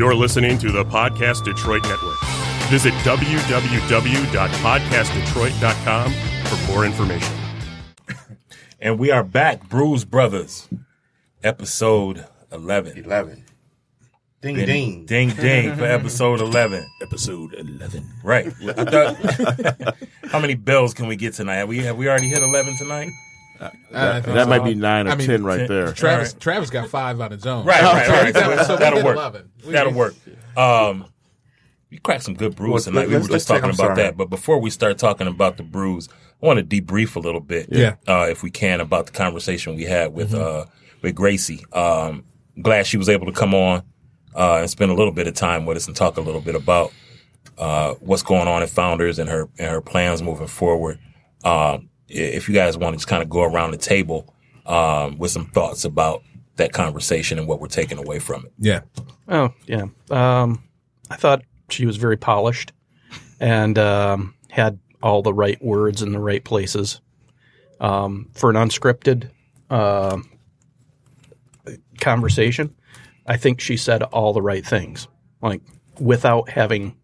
You're listening to the Podcast Detroit Network. Visit www.podcastdetroit.com for more information. And we are back, Brewz Brothaz, episode 11. 11. Ding Ding, ding. ding, ding for episode 11. Episode 11. Right. Thought- how many bells can we get tonight? Have we, have we already hit 11 tonight? I think That might be nine or I mean, ten right ten- there. Travis All right. Travis got five on his own. Right, right, So right. we so That'll did work. 11. We- That'll work. Um, we cracked some good brews Well, tonight. We let's- were just talking about sorry. that. But before we start talking about the brews, I want to debrief a little bit, Yeah. uh, if we can, about the conversation we had with uh, with Gracie. Um, glad she was able to come on uh, and spend a little bit of time with us and talk a little bit about uh, what's going on at Founders and her and her plans moving forward. Um, i- if you guys want to just kind of go around the table um, with some thoughts about that conversation and what we're taking away from it. Yeah. Oh yeah. Um, I thought she was very polished and um, had all the right words in the right places. Um, for an unscripted uh, conversation, I think she said all the right things, like without having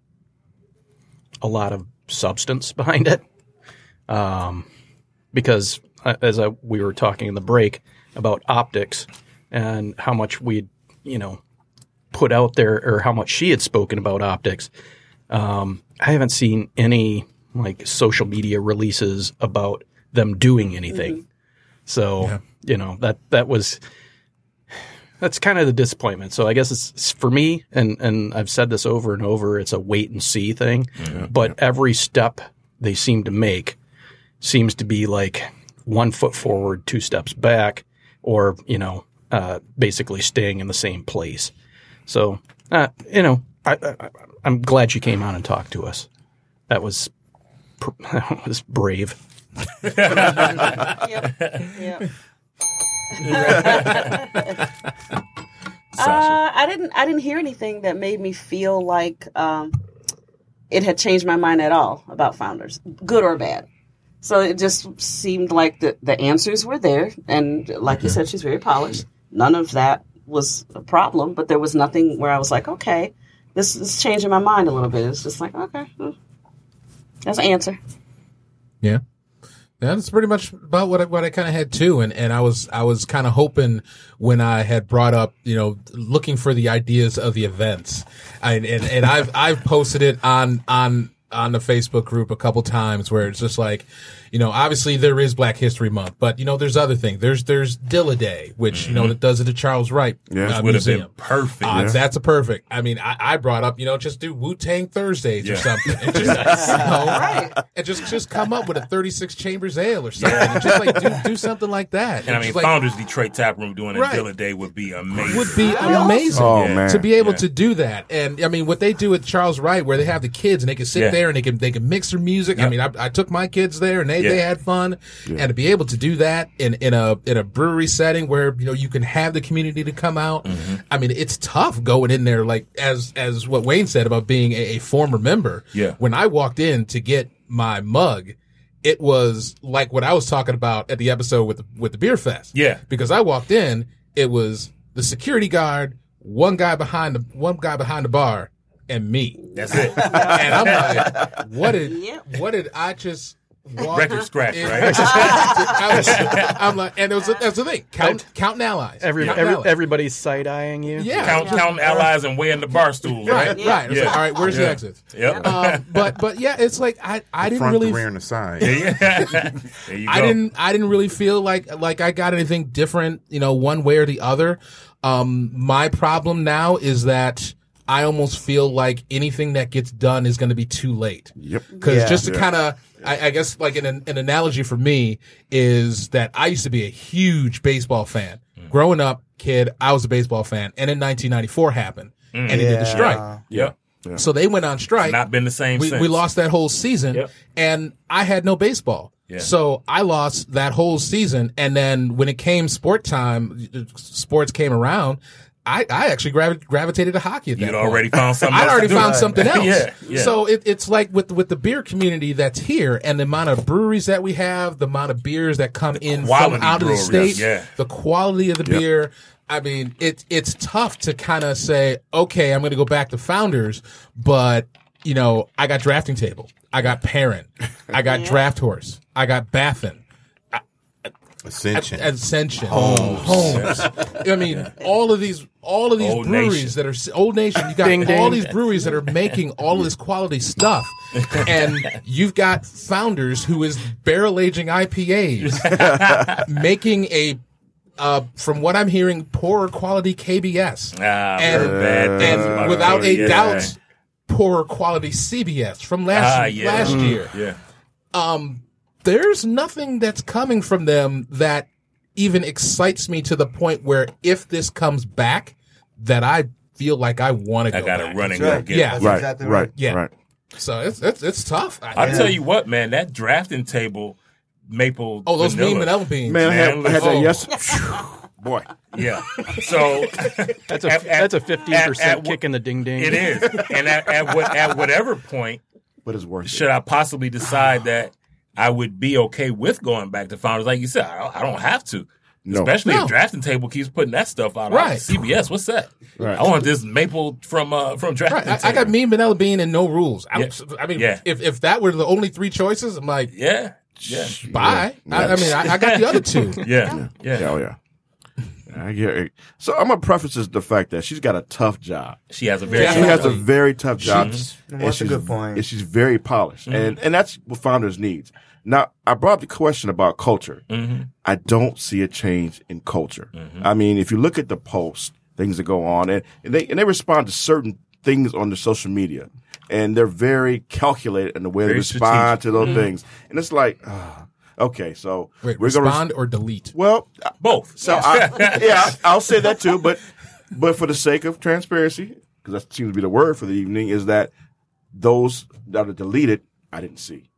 a lot of substance behind it. Um, because uh, as I, we were talking in the break about optics and how much we, you know, put out there or how much she had spoken about optics. Um, I haven't seen any like social media releases about them doing anything. So you know that that was that's kind of the disappointment. So I guess it's, it's for me, and and I've said this over and over. It's a wait and see thing. But every step they seem to make seems to be like one foot forward, two steps back, or you know, uh, basically staying in the same place. So, uh, you know, I, I, I'm glad you came on and talked to us. That was that was brave. Yep. Yep. Uh, I didn't. I didn't hear anything that made me feel like um, it had changed my mind at all about founders, good or bad. So it just seemed like the the answers were there, and like you said, she's very polished. None of that was a problem, but there was nothing where I was like, okay, this is changing my mind a little bit. It's just like, okay, hmm, that's an answer. Yeah. Yeah, that's pretty much about what I, what I kind of had too, and and I was I was kind of hoping when I had brought up you know looking for the ideas of the events, and and, and I've I've posted it on on on the Facebook group a couple times where it's just like, you know, obviously there is Black History Month, but you know there's other things. There's there's Dilla Day, which you know that does it to Charles Wright Yeah. uh, would have been Museum. perfect. Uh, That's a perfect. I mean, I, I brought up, you know, just do Wu Tang Thursdays or something, and just, you know, Right. and just just come up with a 36 chambers ale or something, and just like do, do something like that. And I mean, like, Founders Detroit Tap Room doing a Right. Dilla Day would be amazing. would be amazing. Oh, Yeah. man. To be able Yeah. to do that, and I mean, what they do at Charles Wright, where they have the kids and they can sit Yeah. there and they can they can mix their music. I mean, I, I took my kids there and they, Yeah. they had fun, and to be able to do that in in a in a brewery setting where you know you can have the community to come out. Mm-hmm. I mean, it's tough going in there like as as what Wayne said about being a, a former member. Yeah. when I walked in to get my mug. It was like what I was talking about at the episode with the, with the beer fest Yeah. because I walked in, it was the security guard, one guy behind the one guy behind the bar, and me. That's it. And I'm like, what did Yep. what did I just walk Record scratch, in- right? I was, I'm like, and it was that's the thing, count counting allies, Every, Counting every allies. everybody's side eyeing you. yeah, Count, counting allies and weighing the bar stools, right, right? right. It's Yeah. like, all right, where's the exit? Yep. Um, but but yeah, it's like I I didn't Front, really the rear, and the side. there you go. I didn't I didn't really feel like like I got anything different, you know, one way or the other. Um my problem now is that I almost feel like anything that gets done is going to be too late. Yep. Because Yeah. just to Yeah. kind of, I, I guess, like an, an analogy for me is that I used to be a huge baseball fan. Mm. Growing up, kid, I was a baseball fan, and in 1994 happened, mm. and it did the strike. Yeah, So they went on strike Not been the same we, since. we lost that whole season Yep. and I had no baseball. Yeah. So I lost that whole season. And then when it came sport time, sports came around, I, I actually gravi- gravitated to hockey at that You'd point. already found something. I'd already to do. found something else. yeah, yeah. So it, it's like with with the beer community that's here and the amount of breweries that we have, the amount of beers that come in from quality out of the breweries, state, yeah. the quality of the beer. I mean, it's it's tough to kind of say, okay, I'm going to go back to founders, but you know, I got drafting table, I got parent, I got draft horse, I got Baffin, Ascension. Ascension, Homes. I mean, all of these, all of these Old breweries Nation. that are Old Nation. You got Ding, all ding. these breweries that are making all of this quality stuff, and you've got founders who is barrel aging IPAs, making a. Uh, from what I'm hearing, poorer quality KBS, Ah, and, bad and about without a yeah. doubt, poorer quality CBS from last Ah, yeah. last Mm. year Yeah. There's nothing that's coming from them that even excites me to the point where if this comes back, that I feel like I want to I go got to back. run and right. get Yeah. That's Right, exactly right, right. Yeah. right. So it's it's, it's tough. I- I'll tell you what, man, that drafting table maple. oh, those vanilla, mean vanilla beans. Man, I had, Man, I had that oh. yes. Boy, Yeah. So That's a At- at- that's a fifteen at- percent kick in the ding ding. it is, and at, at what at whatever point but it's worth should it. I possibly decide that I would be okay with going back to founders? Like you said, I don't, I don't have to. No. Especially No. if drafting table keeps putting that stuff out. Right. CBS, what's that? Right. I want this maple from uh from drafting Right, I, I table. got mean vanilla bean and no rules. I'm, Yeah. I mean, Yeah. if if that were the only three choices, I'm like, Yeah. Yeah. bye. I, I mean, I, I got the other two. Yeah. Yeah. Yeah, oh yeah. I get it. So I'm gonna preface this the fact that she's got a tough job. She has a very Yeah. She has a very tough job. That's and a she's, good point. And she's very polished, and and that's what founders needs. Now, I brought up the question about culture. Mm-hmm. I don't see a change in culture. Mm-hmm. I mean, if you look at the posts, things that go on, and, and they and they respond to certain things on the social media, and they're very calculated in the way they Very respond to those mm-hmm. things, and it's like, ah, okay, so Wait, we're gonna respond or delete. well, both. so I, yeah, I'll say that too. But but for the sake of transparency, because that seems to be the word for the evening, is that those that are deleted, I didn't see.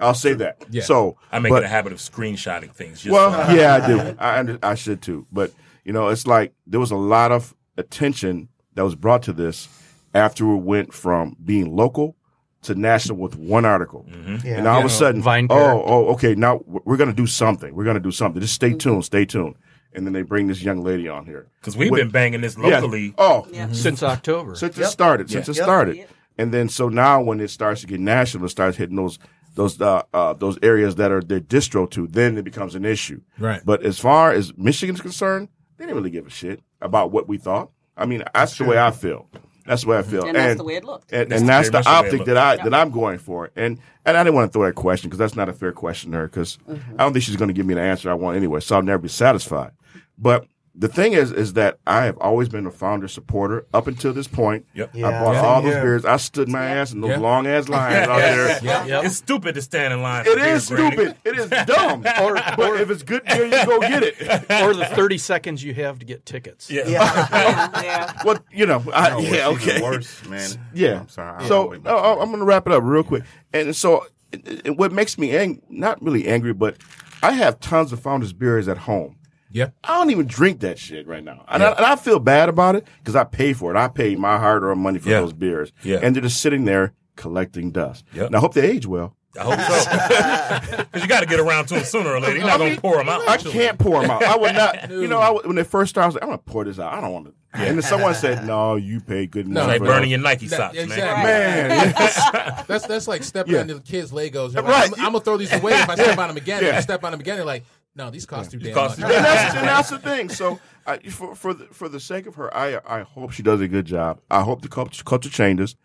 I'll say that. Yeah. So I make but, it a habit of screenshotting things. Just well, so- yeah, I do. I under, I should too. But you know, it's like there was a lot of attention that was brought to this after it went from being local to national with one article. Mm-hmm. Yeah. And all of a sudden, Vine oh, Pair. oh, okay, now we're going to do something. We're going to do something. Just stay mm-hmm. tuned, stay tuned. And then they bring this young lady on here. Because we've With- been banging this Yeah. locally. Oh, mm-hmm. since October. since it started, since it Yep. started, Yep. and then so now when it starts to get national, it starts hitting those those uh, uh, those areas that are their distro to, then it becomes an issue. Right. But as far as Michigan's concerned, they didn't really give a shit about what we thought. I mean, that's the way I feel. That's the way I feel, And that's the way it looked. And, That's and that's very the much the way it optic that I that I'm going for. And and I didn't want to throw that question because that's not a fair question to her because Mm-hmm. I don't think she's going to give me the answer I want anyway. So I'll never be satisfied. But the thing is, is that I have always been a founder supporter up until this point. Yep. I bought Same all those here. beers. I stood my ass in those Yeah. long ass lines out there. Yep. It's stupid to stand in line. It for beer stupid. It is dumb. or, but if it's good beer, you go get it. or the thirty seconds you have to get tickets. Yeah. Yeah. Yeah, yeah. Well, you know, I, No, yeah, okay. Worse, man. Yeah. I'm sorry. I So always- oh, no, oh, I'm going to wrap it up real quick. And so, it- it- what makes me ang- not really angry, but I have tons of Founders beers at home. Yeah. I don't even drink that shit right now, and, I, and I feel bad about it because I pay for it. I pay my hard-earned money for Yeah. those beers, Yeah. and they're just sitting there collecting dust. Yep. And I hope they age well. I hope so. Because you got to get around to them sooner or later. You're not going to pour them out. I can't pour them out. I would not. You know, I would, when they first started, I was like, I'm gonna pour this out. I don't want to. And then someone said, No, you pay good money. No, money. Like burning your Nike That- socks, exactly. man. man. That's that's like stepping Yeah. on the kids' Legos. You're Right. I'm, I'm gonna throw these away if I step on them again. Yeah. If you step on them again, they're like, no, these cost too damn cost much. and, that's, and that's the thing. So, I, for for the, for the sake of her, I I hope she does a good job. I hope the culture, culture changes.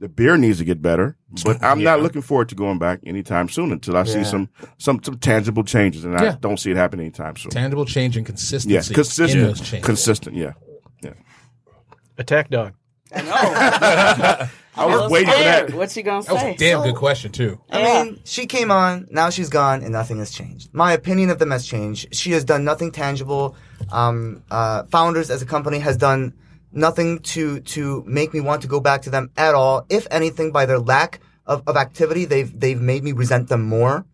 The beer needs to get better, but I'm not looking forward to going back anytime soon until I see some some some tangible changes, and I Yeah. don't see it happening anytime soon. Tangible change and consistency. Yeah, in those consistent, consistent. Yeah, yeah. Attack dog. I was waiting for that. What's she gonna say? That was a damn So- good question too. I Yeah. mean, she came on, now she's gone, and nothing has changed. My opinion of them has changed. She has done nothing tangible. Um, uh, Founders as a company has done nothing to to make me want to go back to them at all. If anything, by their lack of, of activity, they've they've made me resent them more.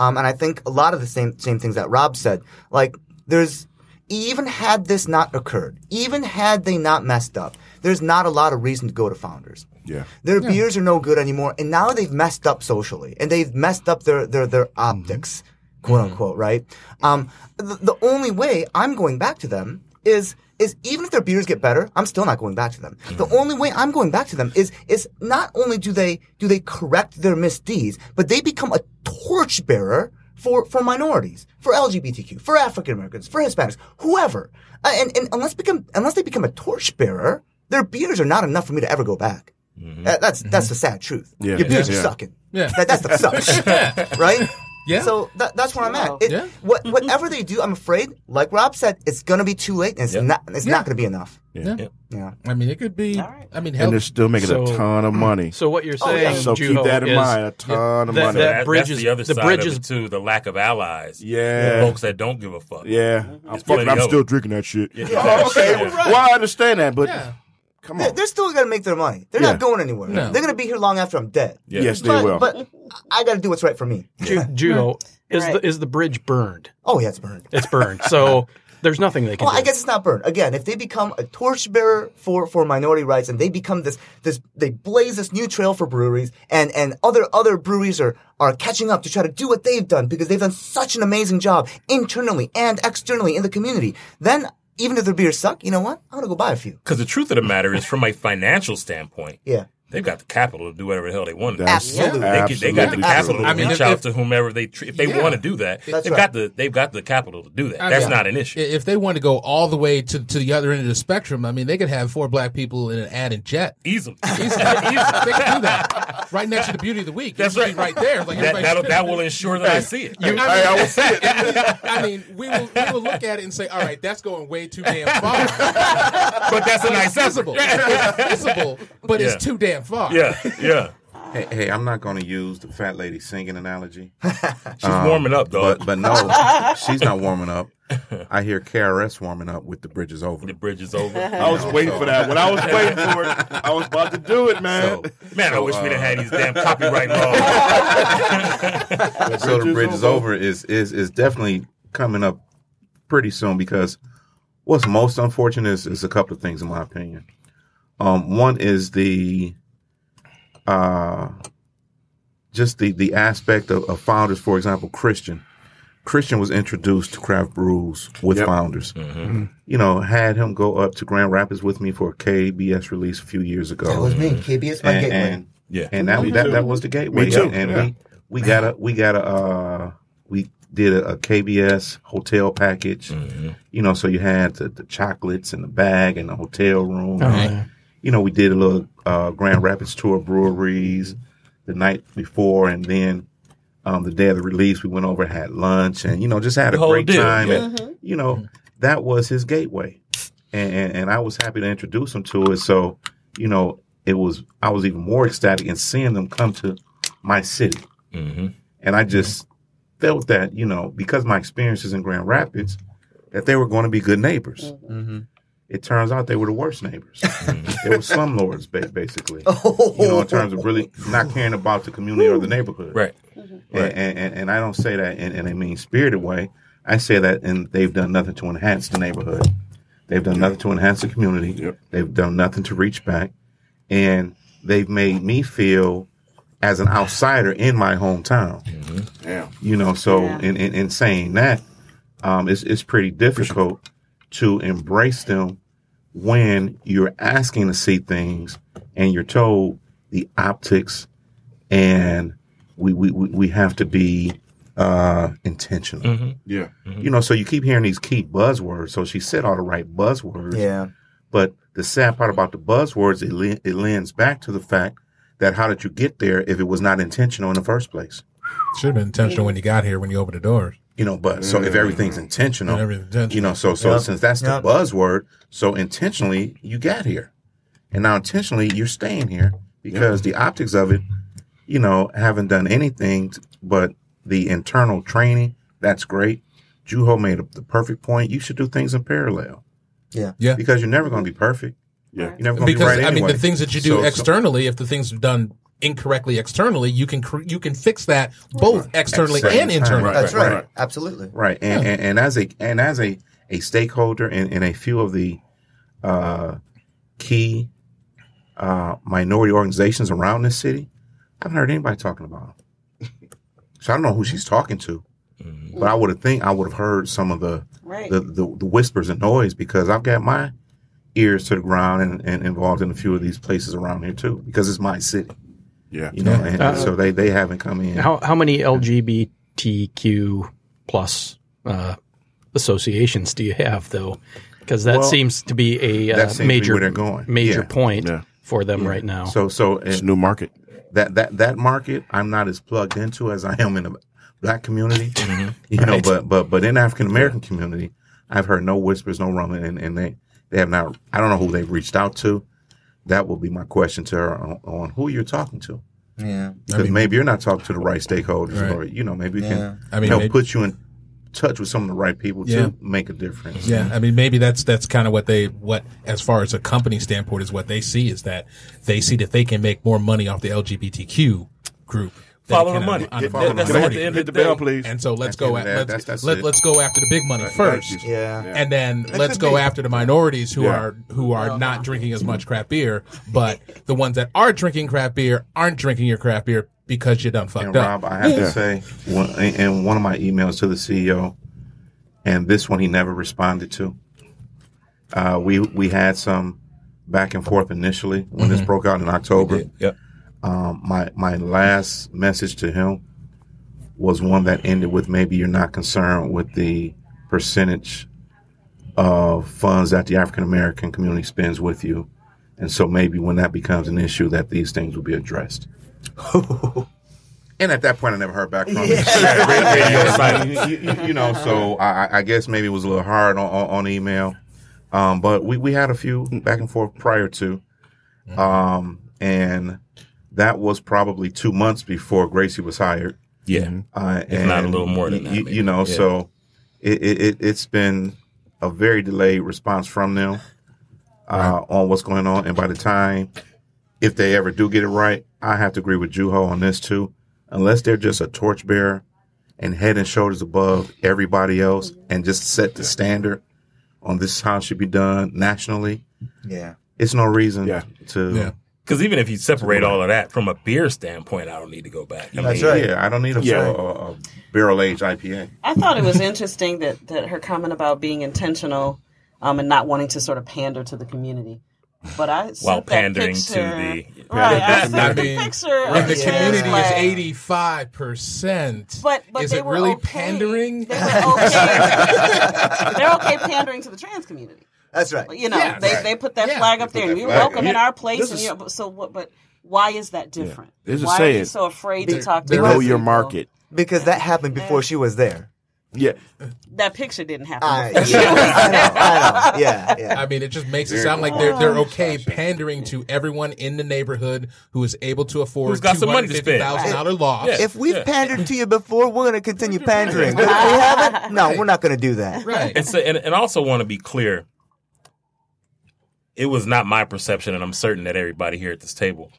Um, and I think a lot of the same same things that Rob said. Like, there's even had this not occurred, even had they not messed up, there's not a lot of reason to go to Founders. Yeah. Their beers are no good anymore, and now they've messed up socially, and they've messed up their their their optics, quote unquote, right? Um, the, the only way I'm going back to them is is even if their beers get better, I'm still not going back to them. The Mm-hmm. only way I'm going back to them is is not only do they do they correct their misdeeds, but they become a torchbearer for for minorities, for LGBTQ, for African Americans, for Hispanics, whoever. Uh, and and unless become unless they become a torchbearer, their beers are not enough for me to ever go back. Mm-hmm. Uh, that's that's the sad truth. Yeah. Your beers Yeah. are sucking. Yeah. That, that's the suck, right? Yeah. So that, that's where I'm at. It, Yeah. what, whatever they do, I'm afraid, like Rob said, it's gonna be too late, and it's Yeah. not. It's Yeah. not gonna be enough. Yeah. Yeah. I mean, it could be. All right. I mean, And they're still making So- a ton of money. So what you're Oh, yeah. saying, So keep that in is mind. A ton of that- money. that That- bridge that's the other the side bridge of it too. The lack of allies. Yeah. folks that don't give a fuck. Yeah. I'm, fucking, I'm still drinking that shit. Yeah. Oh, okay. Yeah. Well, I understand that, but Yeah. Come They're, on. they're still gonna make their money. They're Yeah. not going anywhere. No. They're gonna be here long after I'm dead. Yeah. Yes, they but, will. But I gotta do what's right for me. Ju- Juho, is Right. the is the bridge burned? Oh yeah, it's burned. It's burned. So there's nothing they can Well, do. I guess it's not burned. Again, if they become a torchbearer for, for minority rights and they become this this they blaze this new trail for breweries and, and other other breweries are are catching up to try to do what they've done because they've done such an amazing job internally and externally in the community, then even if their beers suck, you know what? I'm gonna go buy a few. Because the truth of the matter is, from a financial standpoint, Yeah. they've got the capital to do whatever the hell they want to do. Absolutely. They, can, they got the absolutely capital true. to I mean, reach if- out if- to whomever they tr- if they Yeah. want to do that. That's they've right. got the they've got the capital to do that. I That's mean, not an issue. If they want to go all the way to, to the other end of the spectrum, I mean, they could have four black people in an ad in Jet. Easily, Easily. Easily. They can do that. Right next to the beauty of the week. That's It be right. right there. Like that everybody that'll, that will ensure that I see it. You- Hey, I will see it. I mean, we will we will look at it and say, all right, that's going way too damn far. but that's a nice Visible, it's visible, but Yeah. it's too damn far. Yeah, yeah. Hey, hey, I'm not going to use the fat lady singing analogy. She's warming up, dog. But but no, she's not warming up. I hear KRS warming up with the bridges over. the bridge is over. I was waiting for that. When I was waiting for it, I was about to do it, man. So, Man, I so, wish we'd uh, have had these damn copyright laws. so the bridge is over is is is definitely coming up pretty soon because what's most unfortunate is, is a couple of things in my opinion. Um, one is the uh, just the the aspect of, of founders. For example, Christian. Christian was introduced to craft brews with Yep. founders. You know, had him go up to Grand Rapids with me for a KBS release a few years ago That was me. KBS my and, gateway. and Yeah. and that, that that was the gateway. Me too, And, and yeah. we we got a we got a uh, we did a, a KBS hotel package. Mm-hmm. You know, so you had the, the chocolates and the bag and the hotel room. yeah. You know, we did a little uh, Grand Rapids tour of breweries the night before, and then um, the day of the release, we went over and had lunch, and you know, just had The a great deal, time. yeah. And mm-hmm. you know, mm-hmm. that was his gateway, and, and and I was happy to introduce him to it. So you know, it was I was even more ecstatic in seeing them come to my city, hmm and I just felt that you know because my experiences in Grand Rapids, that they were going to be good neighbors. Mm-hmm. It turns out they were the worst neighbors. they were slumlords, ba- basically. You know, in terms of really not caring about the community or the neighborhood. Right. And, and, and, and I don't say that in, in a mean spirited way. I say that and they've done nothing to enhance the neighborhood. They've done nothing to enhance the community. Yep. They've done nothing to reach back. And they've made me feel as an outsider in my hometown. Yeah, You know, so Yeah. in, in, in saying that, um, it's, it's pretty difficult to embrace them when you're asking to see things and you're told the optics and we, we, we we have to be uh, intentional. Yeah. You know, so you keep hearing these key buzzwords. So she said all the right buzzwords. yeah. But the sad part about the buzzwords, it, le- it lends back to the fact that how did you get there if it was not intentional in the first place? Should have been intentional when you got here, when you opened the doors. You know, but so if everything's intentional, And everything's intentional. you know, so so Yep. since that's the Yep. buzzword, so intentionally you got here, and now intentionally you're staying here because the optics of it, you know, haven't done anything but the internal training. That's great. Juho made a, the perfect point. You should do things in parallel Yeah. Yeah. because you're never going to be perfect. Yeah. You're never going to be Because right I mean, anyway. the things that you do So- so- externally, if the things are done incorrectly externally, you can cr- you can fix that both externally At and internally. right. That's right. right. Absolutely. Right. And, and, and as a and as a, a stakeholder in, in a few of the uh, key uh, minority organizations around this city, I haven't heard anybody talking about them. So I don't know who she's talking to. But I would have think I would have heard some of the, Right. the, the the whispers and noise because I've got my ears to the ground and, and involved in a few of these places around here too because it's my city. Yeah. You know, and, Uh, so they, they haven't come in. How how many LGBTQ plus uh, associations do you have though? Because that Well, seems to be a uh, seems to be major where they're going. major Yeah. point Yeah. for them right now. So so It's a new market. That that that market I'm not as plugged into as I am in the black community. Mm-hmm. You know, Right. but but but in African American community, I've heard no whispers, no rumbling, and, and they they have not. I don't know who they've reached out to. That will be my question to her on, on who you're talking to. Yeah. Because mean- maybe you're not talking to the right stakeholders, Right. or you know, maybe you Yeah. can I mean, help maybe- put you in touch with some of the right people Yeah. to make a difference. Yeah, I mean, maybe that's that's kind of what they what as far as a company standpoint is what they see is that they see that they can make more money off the LGBTQ group. Follow the money. on- on the that's minority at the end Hit of the the bell, please. And so let's At go. At, that, let's that's- that's let, let's go after the big money Thank first. Yeah. And then That let's go be. after the minorities who Yeah. are who are not drinking as much hmm. crap beer, but the ones that are drinking crap beer aren't drinking your crap beer because you're done fucked And up. Rob, I have to say, one, in one of my emails to the CEO, and this one he never responded to. Uh, we we had some back and forth initially when this broke out in October. Yep. Um, my my last message to him was one that ended with maybe you're not concerned with the percentage of funds that the African American community spends with you, and so maybe when that becomes an issue, that these things will be addressed. And at that point, I never heard back from him. you, you- you know, so I, I guess maybe it was a little hard on, on, on email. Um, but we, we had a few back and forth prior to. Um, and that was probably two months before Gracie was hired. Yeah. Uh, If not a little more than y- that, You, you know, Yeah. so it, it, it, it's been a very delayed response from them uh, on what's going on. And by the time, if they ever do get it right, I have to agree with Juho on this too. Unless they're just a torchbearer and head and shoulders above everybody else and just set the standard on this is how it should be done nationally, Yeah. it's no reason Yeah. to. Yeah. Because even if you separate all of that from a beer standpoint, I don't need to go back. I That's mean, right. Yeah, I don't need a, Yeah. a, a barrel aged IPA. I thought it was interesting that, that her comment about being intentional um, and not wanting to sort of pander to the But I sent While pandering to the- right. I I sent the mean, picture When the trans community is eighty five percent, But, but is they it were really okay. pandering? They were okay. They're okay pandering to the trans community. That's right. You know, Yeah, they, right. they put that Yeah. flag up there, and that you're welcome up. in our place. This And you know, so what? But why is that different? There's a why are you so afraid to talk to there other Know your market. Because that happened before she was there. Yeah. That picture didn't happen. I, yeah, I know. I know. Yeah, yeah. I mean, it just makes it sound like they're they're oh. okay pandering to everyone in the neighborhood who is able to afford Who's got some money to spend. thousand dollar loft. Yeah. If we've Yeah. pandered to you before, we're going to continue pandering. But if we haven't, no, we're not going to do that. Right. and, so, and, and I also want to be clear. It was not my perception, and I'm certain that everybody here at this table,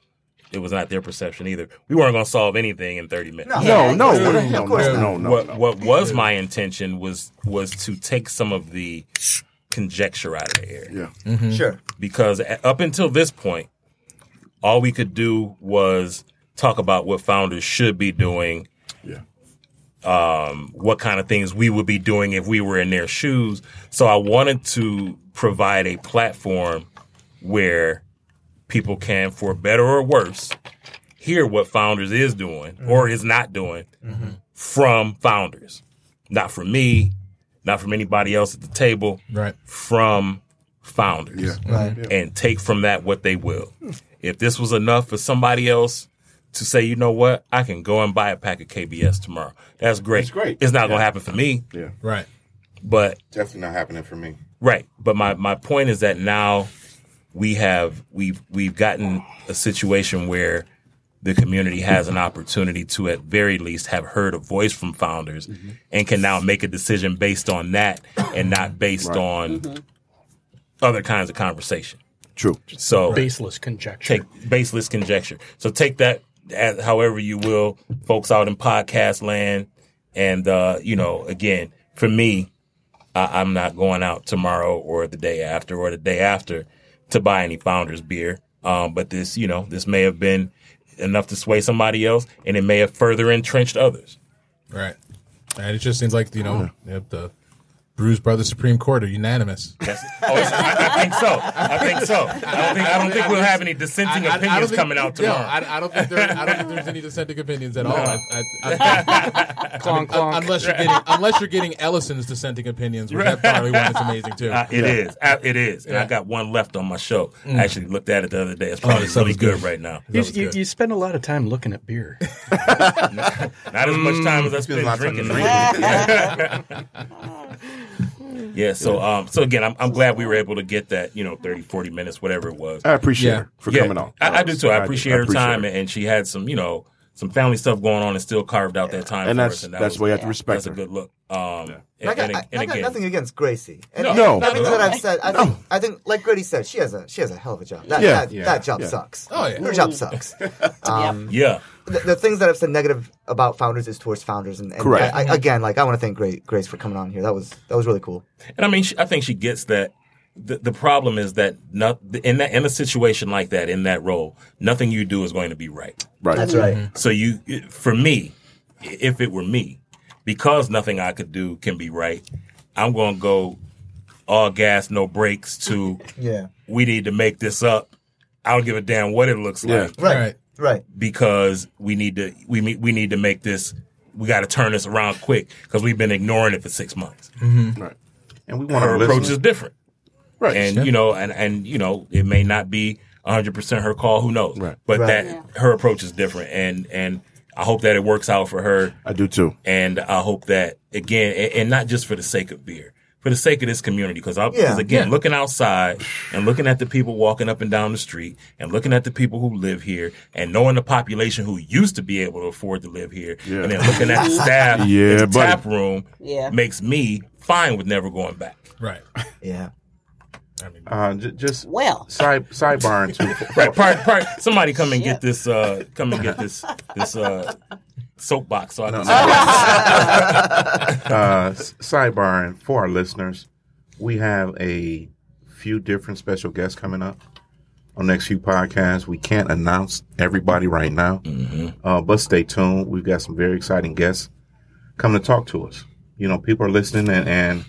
it was not their perception either. We weren't going to solve anything in 30 minutes. No. No, no, Yeah, no, of no, course no, not. no, no. what no. what was my intention was was to take some of the conjecture out of the air Yeah. Mm-hmm. Sure. because up until this point, all we could do was talk about what founders should be doing, Yeah. um, what kind of things we would be doing if we were in their shoes. So I wanted to provide a platform where people can, for better or worse, hear what founders is doing mm-hmm. or is not doing mm-hmm. from founders, not from me, not from anybody else at the table, Right. from founders Yeah. Right. Mm-hmm. and take from that what they will. If this was enough for somebody else to say, you know what, I can go and buy a pack of KBS tomorrow. That's great. It's great. It's not going to happen for me, Yeah. Right. but Definitely not happening for me. right. But my my point is that now we have we've we've gotten a situation where the community has an opportunity to at very least have heard a voice from founders and can now make a decision based on that and not based on other kinds of conversation. True. So Baseless conjecture. take baseless conjecture. So take that as however you will, folks out in podcast land. And uh, you know, again, for me, I, I'm not going out tomorrow or the day after or the day after to buy any founders beer. Um, but this, you know, this may have been enough to sway somebody else, and it may have further entrenched others. Right. And it just seems like you know the Brewz Brothaz Supreme Court are unanimous. That's, oh, it's- I, I think so. I think so. I don't think I don't think we'll have any dissenting I- I- I opinions think- coming out no, tomorrow. I, I don't think there. I don't think there's any dissenting opinions at all. Clonk, clonk. unless you're getting unless you're getting Ellison's dissenting opinions, which that barley one is amazing too. Uh, it is. Uh, It is. And I got one left on my show. I actually looked at it the other day. It's Oh, probably that sounds really good good. right now. You, you, good. you spend a lot of time looking at beer. Not as much time as I spend drinking. drinking. Yeah. So, um, so again, I'm, I'm glad we were able to get that, you know, 30, 40 minutes, whatever it was. I appreciate Yeah. her for yeah, coming on. I, I do too. I appreciate her time, her. and she had some, you know, some family stuff going on, and still carved out that time. and for that's us, and that that's was, why you have to respect that's a good look. Um, And I got, and, I, and, I got again, nothing against Gracie. And No, No. everything no. that I've said, I think, I think, like Grady said, she has a she has a hell of a job. That Yeah. that, Yeah. that job Yeah. sucks. Oh, yeah. her job sucks. Um, yeah, the, the things that I've said negative about founders is towards founders, and, and Correct. I, I, again, like I want to thank Grace, Grace for coming on here. That was that was really cool. and I mean, she, I think she gets that. The, the problem is that not, in that in a situation like that, in that role, nothing you do is going to be right. Right. That's right. Mm-hmm. So you, for me, if it were me, because nothing I could do can be right, I'm going to go all gas, no brakes to Yeah. we need to make this up. I don't give a damn what it looks Yeah. like Right. Right. Right. because we need to we we need to make this. We got to turn this around quick because we've been ignoring it for six months. Mm-hmm. Right. And we want Her to approach listen. is different, Right. and you know, and and you know, it may not be 100 percent her call. Who knows? Right. But Right. that her approach is different, and and I hope that it works out for her. I do too. and I hope that again, and, and not just for the sake of beer, for the sake of this community, because I, Yeah, because again, yeah. looking outside and looking at the people walking up and down the street, and looking at the people who live here, and knowing the population who used to be able to afford to live here, Yeah. and then looking at the staff Yeah, in the buddy. tap room, Yeah. makes me fine with never going back. Right. Yeah. Uh, j- just Well. side sidebar into Right, part, part, somebody come and get this, uh, come and get this, this, uh, soapbox so I can. uh, s- sidebar and for our listeners, we have a few different special guests coming up on next few podcasts. We can't announce everybody right now, uh, but stay tuned. We've got some very exciting guests coming to talk to us. You know, people are listening, and, and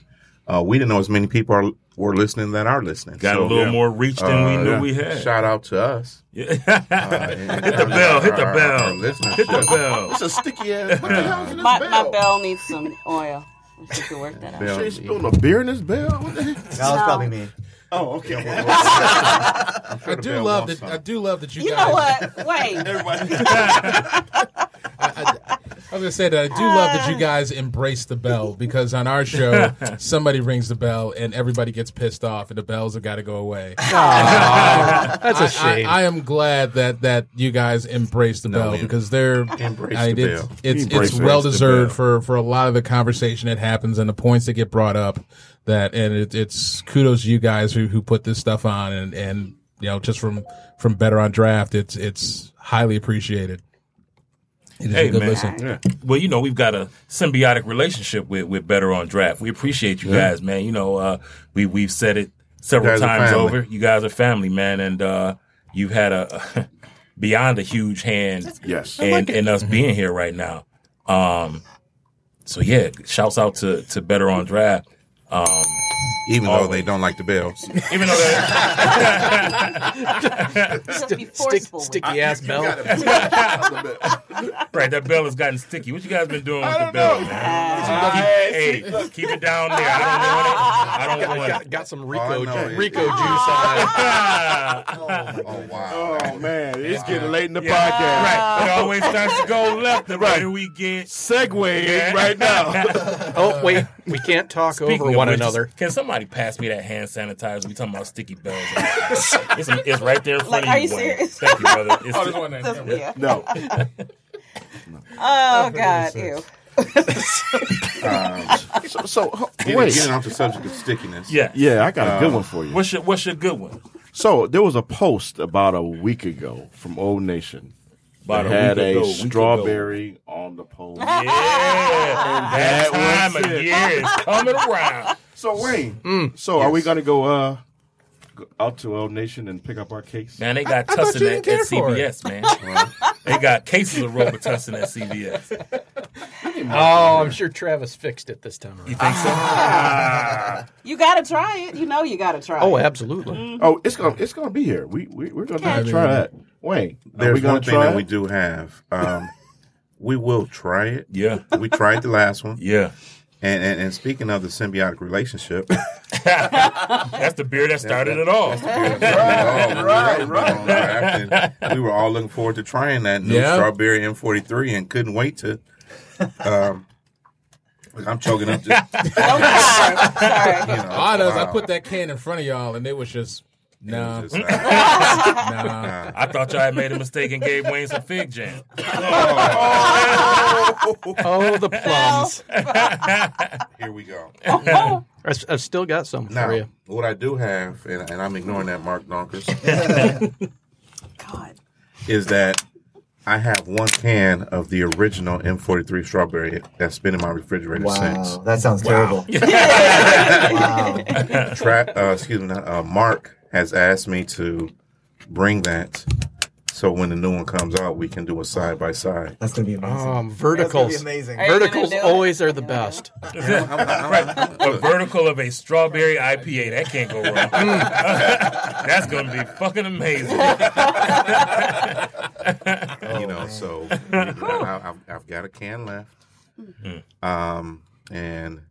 uh, we didn't know as many people are were listening that are listening. Got So, a little yeah. more reach than we uh, knew yeah. we had. Shout out to us. Yeah. Uh, hit the bell, hit the our- our- bell, our listenership. hit the bell. It's a sticky ass. What the hell is in this My, bell? my bell needs some oil. If you could work that out. Bell. She ain't spilling a beer in this bell. What the heck? That was No. probably me. Oh, okay. I do love that. some. I do love that you, You guys. know what? Wait. I was gonna say that I do love that you ah. guys embrace the bell because on our show somebody rings the bell and everybody gets pissed off and the bells have got to go away. That's a shame. I, I am glad that that you guys embrace the bell man. because they're Embrace I- the it's bell. it's, Embrace it's well deserved for for a lot of the conversation that happens and the points that get brought up. That and it, it's kudos to you guys who who put this stuff on and and you know just from from better on draft it's it's highly appreciated. It is Hey, a good man. listen. Well, you know, we've got a symbiotic relationship with, with Better on Draft. We appreciate you guys, man. You know, uh, we we've said it several times over. You guys are family, man, and uh, you've had a beyond a huge hand Yes. in, in us being here right now. Um, so yeah, shouts out to to Better on Draft. Um, Even though they don't like the bells. even though that, Just be Stick, sticky it. ass bell. right, that bell has gotten sticky. What you guys been doing with the don't bell, know. man? Ah. Keep, hey, keep it down there. I don't want it. I don't want Got, it. got some oh, Rico I know ju- is- Rico ah. juice on it. Oh wow! Oh, oh man, it's getting late in the Yeah. podcast. Right. It always starts to go left the Right. better we get. Segue Yeah. right now. Oh wait, we can't talk Speaking over one which, another. Can somebody pass me that hand sanitizer? We talking about sticky bells. it's, it's right there in front Like, of are you. you Wayne. serious? Thank you, brother. It's Oh, the- one there. Just- yeah. no, Oh God, ew. so, so Getting, wait. getting off the subject of stickiness. yeah. Yeah, I got a good one uh, for you. What's your What's your good one? So there was a post about a week ago from Old Nation. About that a had week a ago, week ago. strawberry on the post. Yeah, that that time was of year is coming around. So Wayne, so are we gonna go uh go out to Old Nation and pick up our case? Man, they got I Tussin you at, didn't at care for it. CVS, man. they got cases of Robitussin at CVS. Oh, I'm sure Travis fixed it this time around. You think so? You gotta try it. You know you gotta try Oh, it. absolutely. Oh, it's gonna it's gonna be here. We we we're gonna Okay. try that. Wayne, are There's we gonna one thing try that it? we do have. Um, we will try it. Yeah. We tried the last one. Yeah. And, and and speaking of the symbiotic relationship, That's the beer that started it all. right, right, right. We were all looking forward to trying that new Yeah. strawberry M43 and couldn't wait to. Um, I'm choking up. Just, Oh, Sorry. you know, Honest, I put that can in front of y'all, and it was just It no, was just, nah. I thought y'all had made a mistake and gave Wayne some fig jam. Oh, the plums. here we go. I've still got some for you. what I do have, and, and I'm ignoring that, Mark Donkers, God. is that I have one can of the original M43 strawberry that's been in my refrigerator Wow, since. that sounds terrible. wow. Tra- uh, excuse me, uh, Mark has asked me to bring that so when the new one comes out, we can do a side by side. That's gonna be amazing. Um, That's verticals. gonna be amazing. Are Verticals do it? always are the best. A vertical of a strawberry IPA. That can't go wrong. That's going to be fucking amazing. You know, so I, I've, I've got a can left, um, and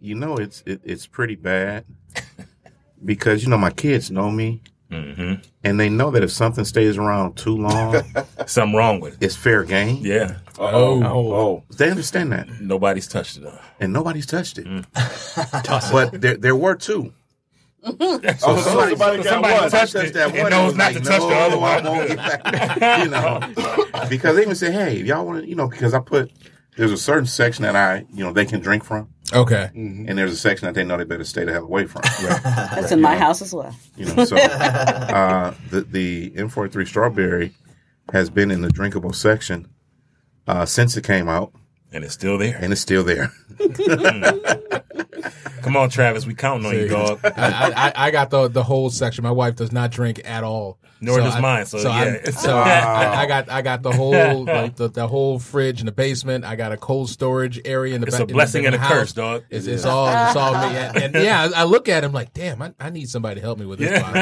you know it's it, it's pretty bad because you know my kids know me, Mm-hmm. and they know that if something stays around too long, Something wrong with it. it's fair game. Yeah. Oh, Oh, They understand that, Nobody's touched it. though. and nobody's touched it. but there there were two. oh, somebody, got somebody one. touched touched it that and one. knows was not to touch the other "No, I one." won't get back." you know, because they even say, "Hey, if y'all want to," you know, because I put there's a certain section that I, you know, they can drink from, okay. and there's a section that they know they better stay the hell away from. That's in my house as well. You know, so uh, the the M43 strawberry has been in the drinkable section uh, since it came out, And it's still there. and it's still there. Come on, Travis. We counting on you, dog. I, I, I got the the whole section. My wife does not drink at all. Nor does I- mine, so yeah. I, so I, I, I got I got the whole like the, the whole fridge in the basement. I got a cold storage area in the It's back. a blessing in and the a house. curse, dog. It's, it's all it's all me. And, and yeah, I, I look at him like, damn, I, I need somebody to help me with this. bottle.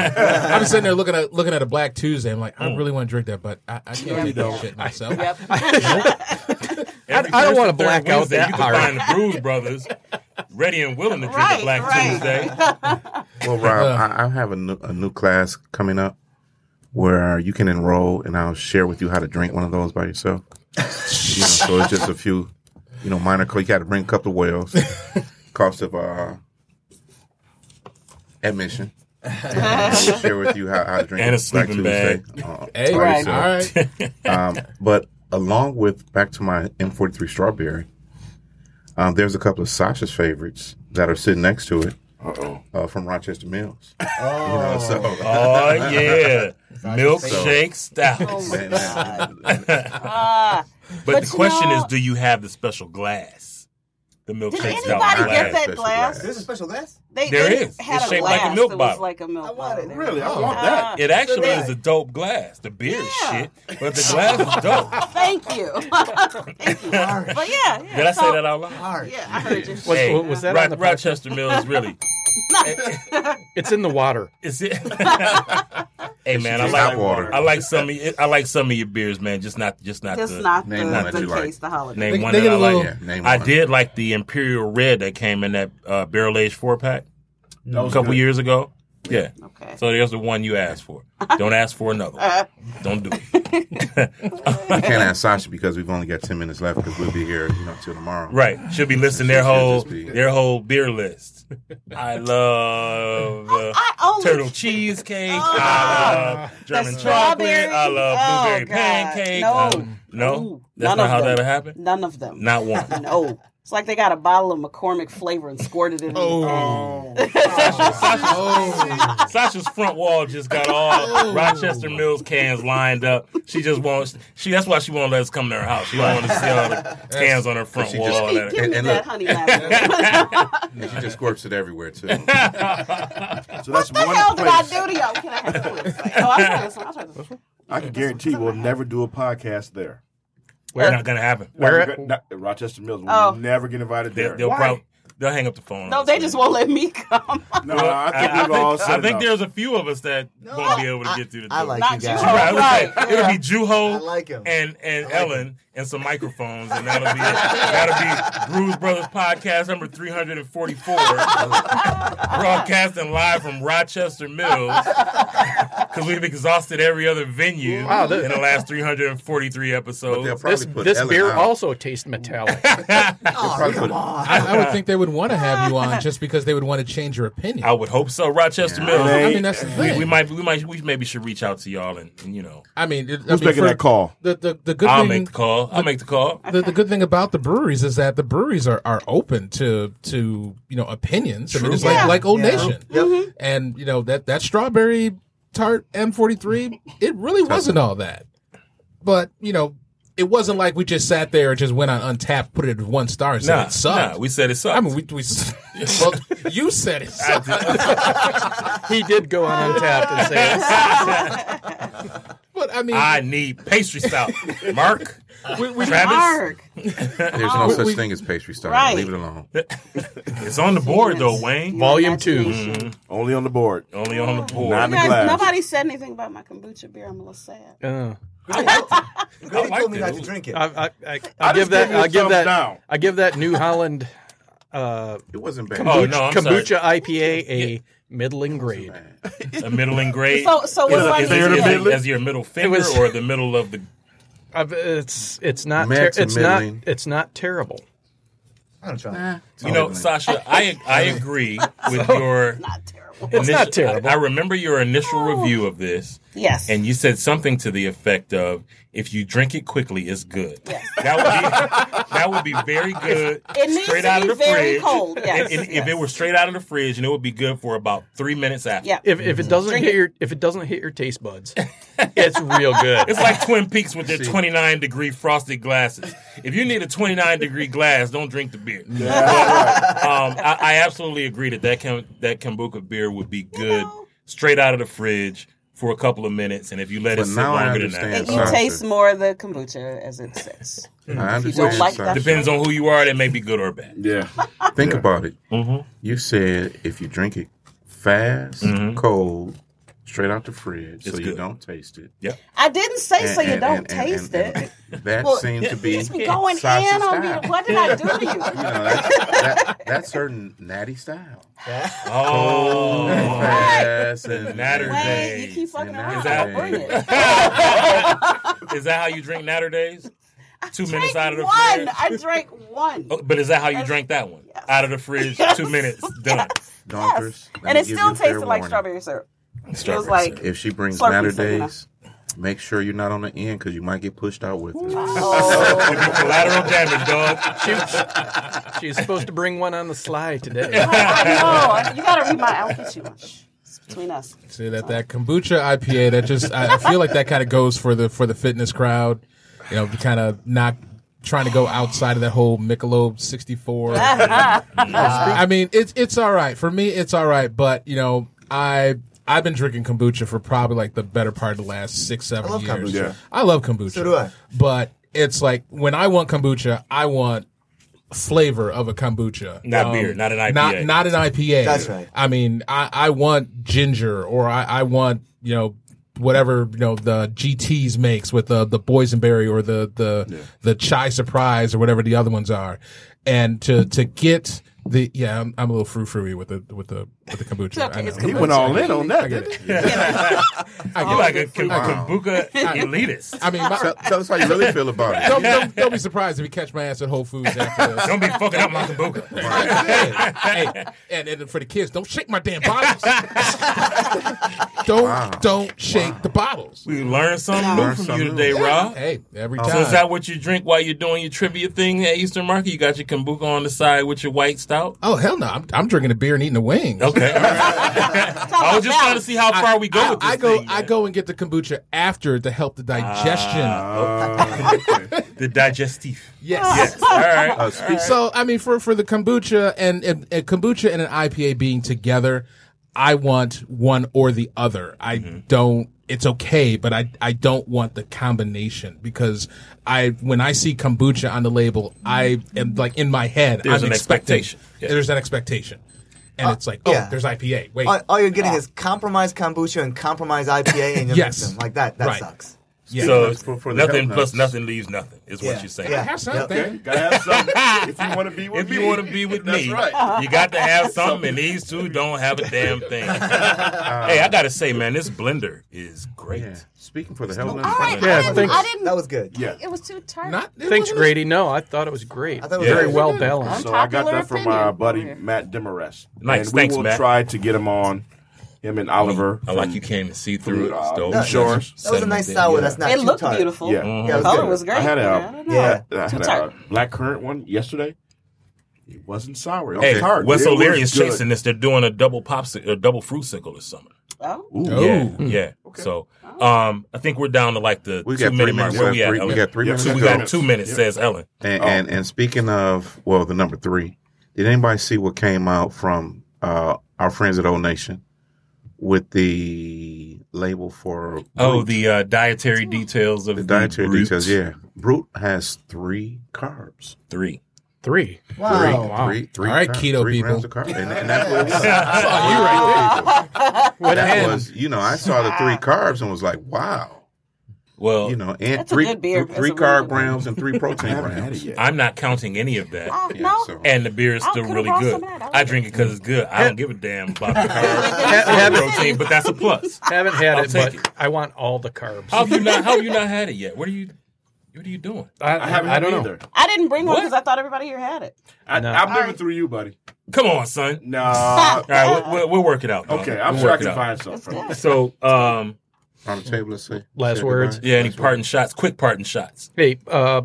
I'm sitting there looking at looking at a Black Tuesday. I'm like, I Mm. really want to drink that, but I, I can't do that shit myself. Yep. Every I don't wanna black out Wednesday, that You can hard. find the Brewz Brothaz ready and willing to drink Right, a Black right. Tuesday. Well, Rob, I, I have a new, a new class coming up where you can enroll, and I'll share with you how to drink one of those by yourself. you know, so it's just a few, you know, minor. You got to bring a couple of whales. Cost of uh, admission. And we'll share with you how, how to drink And a Black Tuesday, bag. uh, Hey, Right. all yourself. right. Um, but along with back to my M43 strawberry, um, there's a couple of Sasha's favorites that are sitting next to it Uh-oh. uh, from Rochester Mills. You know, so Oh, yeah. Milkshake stout. Oh my god. that- Ah. But, But the question know- is, do you have the special glass? The Did milkshake anybody stout get glass. that Special glass? glass. There's a special glass. They, There they is. Had It's a shaped like a milk bottle. Was like a milk I want bottle. it. Really? I Oh. want that. It actually Yeah. is a dope glass. The beer is shit, but the glass is dope. Thank you. Thank you. But yeah, yeah. Did I so- say that out loud? Hard. Yeah, I heard you. Was, Hey, was that Ro- on the podcast? Rochester Mills, really? It's in the water. Is it? hey man, I like water. I like some of your, I like some of your beers, man. Just not just not Just the not Name the, one that the you like. the holiday. name They- one they that get I a like. little- Yeah, I one. did like the Imperial Red that came in that uh, barrel aged four pack That a couple good. years ago. Yeah. Okay. So there's the one you asked for. Don't ask for another. one. Don't do it. I can't ask Sasha because we've only got ten minutes left because we'll be here, you know, till tomorrow. Right. She'll be listing their whole be- their whole beer list. I love uh, I only turtle cheesecake. Oh. I love German chocolate. strawberry. I love Oh, blueberry God. pancake. No. Um, no, Ooh, that's none not of how them. that happened. None of them. Not one. No. It's like they got a bottle of McCormick flavor and squirted it in. Oh, Sasha's front wall just got all oh. Rochester Mills cans lined up. She just wants. She that's why she won't let us come to her house. She don't want to see all the cans on her front She wall. just- that- Give me And- and that look- honey lavender. And she just squirts it everywhere too. So that's what the one hell did I do to y'all? Can I have this one? Oh, I'll try this one. I'll try this one. I can guarantee we'll never do a podcast there. It's not gonna happen. Where- Never not- Rochester Mills will Oh. never get invited They, there. they'll Why? probably they'll hang up the phone. No, they just won't let me come. No, I think I, we've all think, said I think there's a few of us that won't be able to get through the door. I like Not you guys. Right, I would say Right, It'll be Juho I like him. and and Ellen and some microphones, and that'll be that'll be Brewz Brothaz podcast number three hundred and forty four, broadcasting live from Rochester Mills because we've exhausted every other venue Wow, that- in the last three hundred and forty three episodes. This, this beer out. also tastes metallic. Oh, probably put- I, I would think they would want to have you on just because they would want to change your opinion. I would hope so, Rochester Mills. I mean, that's the we, thing. we might, we might, we maybe should reach out to y'all and, and you know, I mean, it, I Who's mean, making for- that call? The the, the good I'll thing, make the call. I'll make the call. the, the good thing about the breweries is that the breweries are, are open to to you know opinions. I mean, it's like like Old Yeah. Nation, Yep. Mm-hmm. and you know that that strawberry tart M43, it really wasn't all that. But you know, it wasn't like we just sat there and just went on Untappd, put it at one star, and said Nah, it sucked. nah, we said it sucked. I mean, we, we well, you said it sucked. he did go on Untappd and say, but I mean, I need pastry stout. Mark, we, we, Travis, Mark. There's no such we- thing as pastry star. Right. Leave it alone. it's on the board though, Wayne. Volume two. Imagination. Only on the board. Only on the board. Not in the glass. nobody said anything about my kombucha beer. I'm a little sad. Uh, Grady liked told me not to drink it. I, I, I, I I give that. gave you a I give that. down. I give that New Holland uh, It wasn't bad. Oh, no, kombucha IPA a middling grade. a middling grade. So- so is, what's it- my is, favorite it- is it middling? as your middle finger was- or the middle of the? I've, it's it's not ter- to it's not it's not terrible. I'm gonna try. You know, Sasha, I I agree with your. Not terrible. It's not terrible. I, I remember your initial review of this, Yes. and you said something to the effect of, "If you drink it quickly, it's good." Yes. That would be that would be very good. It needs straight to out be of the very fridge. cold, yes, And- and if it were straight out of the fridge, and it would be good for about three minutes after. yeah. If if it doesn't Drink hit it. your if it doesn't hit your taste buds, it's real good. It's like Twin Peaks with their 29 degree frosted glasses. If you need a 29 degree glass, don't drink the beer. But, um, I, I absolutely agree that that, kam- that kombucha beer would be good know. straight out of the fridge for a couple of minutes, and if you let it sit longer than understand that, And you Sasha. taste more of the kombucha as it sits. I you understand. don't like that, depends on who you are. That may be good or bad. Yeah. Think Yeah. about it. Mm-hmm. You said if you drink it fast, cold, straight out the fridge, so It's you don't taste it. Yep. I didn't say so you and- don't and- taste and- it. and That Well, seems to be Just going Sasha's in on style. me. What did I do to you? You know, that's, that, that's her natty style. Oh, Fast and Natter Wayne, days. you keep fucking around. that- I'll bring it. is that how you drink Natter Days? Two minutes out of the one. fridge. I drank one. Oh, but is that how you drank that one? Yes. Out of the fridge, Yes. two minutes, done. Donkers. let And it still you a fair tasted like warning. strawberry syrup. It was like. If she brings Slurpee Natter thing, you know. Days, make sure you're not on the end because you might get pushed out with it. oh, Collateral damage, dog. She's supposed to bring one on the slide today. I know. You gotta read my. I'll get you one. It's between us. See that that kombucha IPA that just I, I feel like that kind of goes for the for the fitness crowd, you know, kind of not trying to go outside of that whole Michelob 64. Uh, I mean, it's it's all right for me. It's all right, but you know, I I've been drinking kombucha for probably like the better part of the last six seven I love years. kombucha. Yeah. I love kombucha. So do I. But it's like when I want kombucha, I want flavor of a kombucha, Not beer, um, not an IPA. Not not an IPA. That's right. I mean, I, I want ginger, or I, I want you know whatever you know the GTS makes with the the boysenberry or the the the chai surprise or whatever the other ones are, and to to get the yeah, I'm, I'm a little frou frou with the with the with the kombucha. okay, I know. He went all in on that, I get it. he? I You're get like it. a K- kombucha elitist. I mean, my, Tell, tell us how you really feel about it. don't, don't, don't be surprised if you catch my ass at Whole Foods after this. Don't be fucking up my kombucha. hey, and, and for the kids, don't shake my damn bottles. don't Wow. don't shake the bottles. We learned something new from something you new. today, Rob. Hey, every Oh. time. So is that what you drink while you're doing your trivia thing at Eastern Market? You got your kombucha on the side with your white stout? oh hell no! I'm, I'm drinking a beer and eating a wing. Okay. All right. I was just trying to see how far we go I, with this I go thing, I go and get the kombucha after to help the digestion. Uh, okay. The digestive. yes. Yes. All right. Uh, speak, So I mean, for for the kombucha and, and, and kombucha and an IPA being together, I want one or the other. I Mm-hmm. don't it's okay, but I I don't want the combination because I when I see kombucha on the label, I am like in my head. There's I'm an expecting- expectation. Yeah. There's that expectation, and uh, it's like, oh, yeah. there's IPA. Wait, All, all you're getting ah. is compromised kombucha and compromised IPA, and you're Yes. mixing like that. That Right. sucks. Yeah. So For- for nothing health plus nuts. nothing leaves nothing is Yeah. what you're saying. Yeah. have something. Okay, gotta have something. if you want to be with If me, you want to be with that's me, right. you got to have something, and these two don't have a damn thing. hey, I gotta say, man, this blender is great. Yeah. Speaking for the health All nuts. right, Yeah, I, didn't, thanks. I didn't. That was good. Yeah. It was too tart. Not Thanks, Grady. No, I thought it was great. I thought it was Yeah. Very good. well balanced. So I got that from uh, my buddy Matt Demarest. Nice. And we Thanks, will Matt. try to get him on. Him and Oliver. I like you can't see through it. Uh, It's dope. That- Shores. That was a nice sour. That's not it too looked tart. beautiful. Yeah. Yeah, it The was color good. was great. I had a, I. Yeah. I Too had a black currant one yesterday. It wasn't sour. It was Hey, tart. Wes It O'Leary is chasing this. They're doing a double popsicle, a double fruit sickle this summer. Oh. Ooh. Oh. Yeah, yeah. So, um, I think we're down to like the We two got three minute mark. minutes Where left. we at? Three- we got three Yeah, minutes So we got two minutes, Yeah. says Ellen. And, Oh. and and speaking of well, the number three, did anybody see what came out from uh, our friends at Old Nation with the label for Oh, the uh, dietary details of the the, dietary Brute. details? Yeah, Brute has three carbs. Three. Three. Wow. Wow. Three, three, All right, car- keto three people. grams of carb. And, and that's what it was. saw you right What That was, you know, I saw the three carbs and was like, wow. Well, You know, and That's three beer. th- three carb really grams and three protein haven't had it grams. I'm not counting any of that. Oh, Yeah, no. so- And the beer is still really good. some of that. I I drink it because it's good. I don't give a damn about the carbs it. or protein, but that's a plus. Haven't had I'll it, but it. I want all the carbs. How have you not? How have you not had it yet? What are you? What are you doing? I, I haven't I don't it know. either. I didn't bring one because I thought everybody here had it. I, No. I'm living Alright. through you, buddy. Come on, son. Nah. All right, we'll, we'll, we'll work it out. dog. okay, I'm We'll sure I can find something. So, um, On the table, let's say. Last say words. goodbye. yeah, any Last parting words. shots? Quick parting shots. Hey, uh,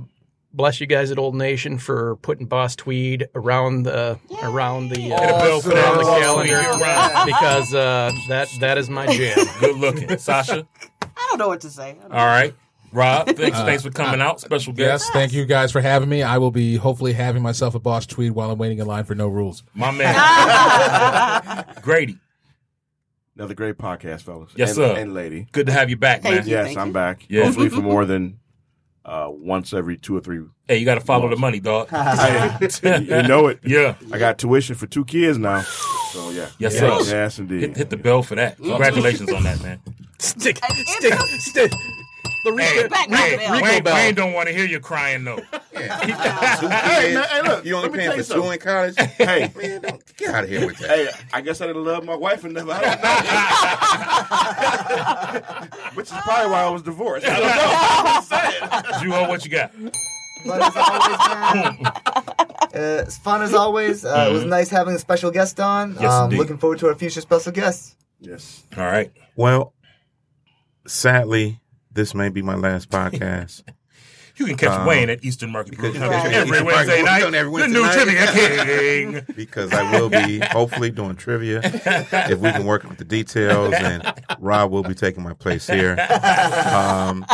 bless you guys at Old Nation for putting Boss Tweed around the around the Get a uh, bill for around the that. calendar You're because uh, that that is my jam. Good looking, Sasha. I don't know what to say. All right, Rob. Thanks, thanks for coming out. Special guest, Yes, thank you guys for having me. I will be hopefully having myself a boss tweed while I'm waiting in line for no rules. my man, Grady. Another great podcast, fellas. Yes, and, sir. And lady. Good to have you back, Thank man. you. Yes, I'm back. Yeah. Hopefully for more than uh, once every two or three. Hey, you got to follow the money, dog. I, you know it. yeah. I got tuition for two kids now. So yeah. Yes, yes, sir. Yes, indeed. Hit, hit the bell for that. Congratulations on that, man. stick, stick, stick. The Hey, Rico, Back Wayne, now, Rico Wayne, bell. Wayne don't want to hear you crying though. Two Hey, man, hey, look, you only paying tell you for school in college? Hey. man, don't get out of here with that. Hey, I guess I didn't love my wife enough. I don't know. Which is probably why I was divorced. I don't know. I'm just saying. Juho, what you got? Fun as always, man. Uh, it's fun as always. Uh, It was nice having a special guest on. Mm-hmm. Yes, um, looking forward to our future special guests. Yes. All right. Well, sadly, this may be my last podcast. You can catch Um, Wayne at Eastern Market Brew Company can catch me at every Wednesday night. Every the new. Trivia King. because I will be hopefully doing trivia if we can work with the details, and Rob will be taking my place here. Um,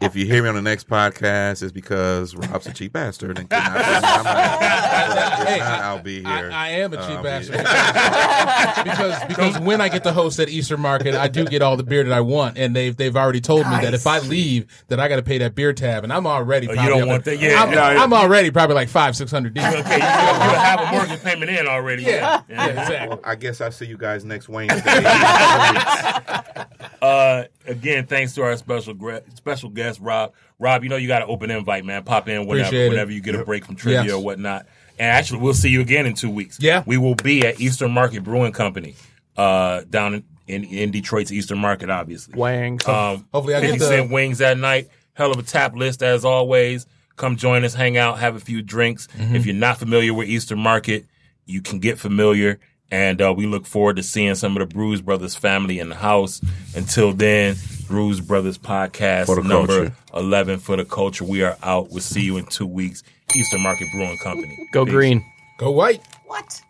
if you hear me on the next podcast, it's because Rob's a cheap bastard and cannot bring my mind. But if not, I'll be here. I am a cheap I'll be bastard because because when I get to host at Eastern Market, I do get all the beer that I want, and they've they've already told me that if I leave, that I got to pay that beer tab, and I'm already. Oh, you probably don't want that? Yeah. I'm, No, I'm already probably like five six hundred deep. Okay, you, you have a mortgage payment in already. Yeah, yeah, exactly. Well, I guess I'll see you guys next Wednesday. Uh, again, thanks to our special gra- special guest, Rob. Rob, you know you got an open invite, man. Pop in whenever, whenever you get a break from trivia Yes. or whatnot. And actually, we'll see you again in two weeks. Yeah. we will be at Eastern Market Brewing Company, uh, down in, in, in Detroit's Eastern Market, obviously. Wangs. Um, Hopefully I get the- cent wings that night. Hell of a tap list as always. Come join us, hang out, have a few drinks. Mm-hmm. If you're not familiar with Eastern Market, you can get familiar. And uh, we look forward to seeing some of the Brewz Brothaz family in the house. Until then, Brewz Brothaz podcast For the number culture. 11 for the culture. We are out. We'll see you in two weeks. Eastern Market Brewing Company. Go Peace. green. Go white. What?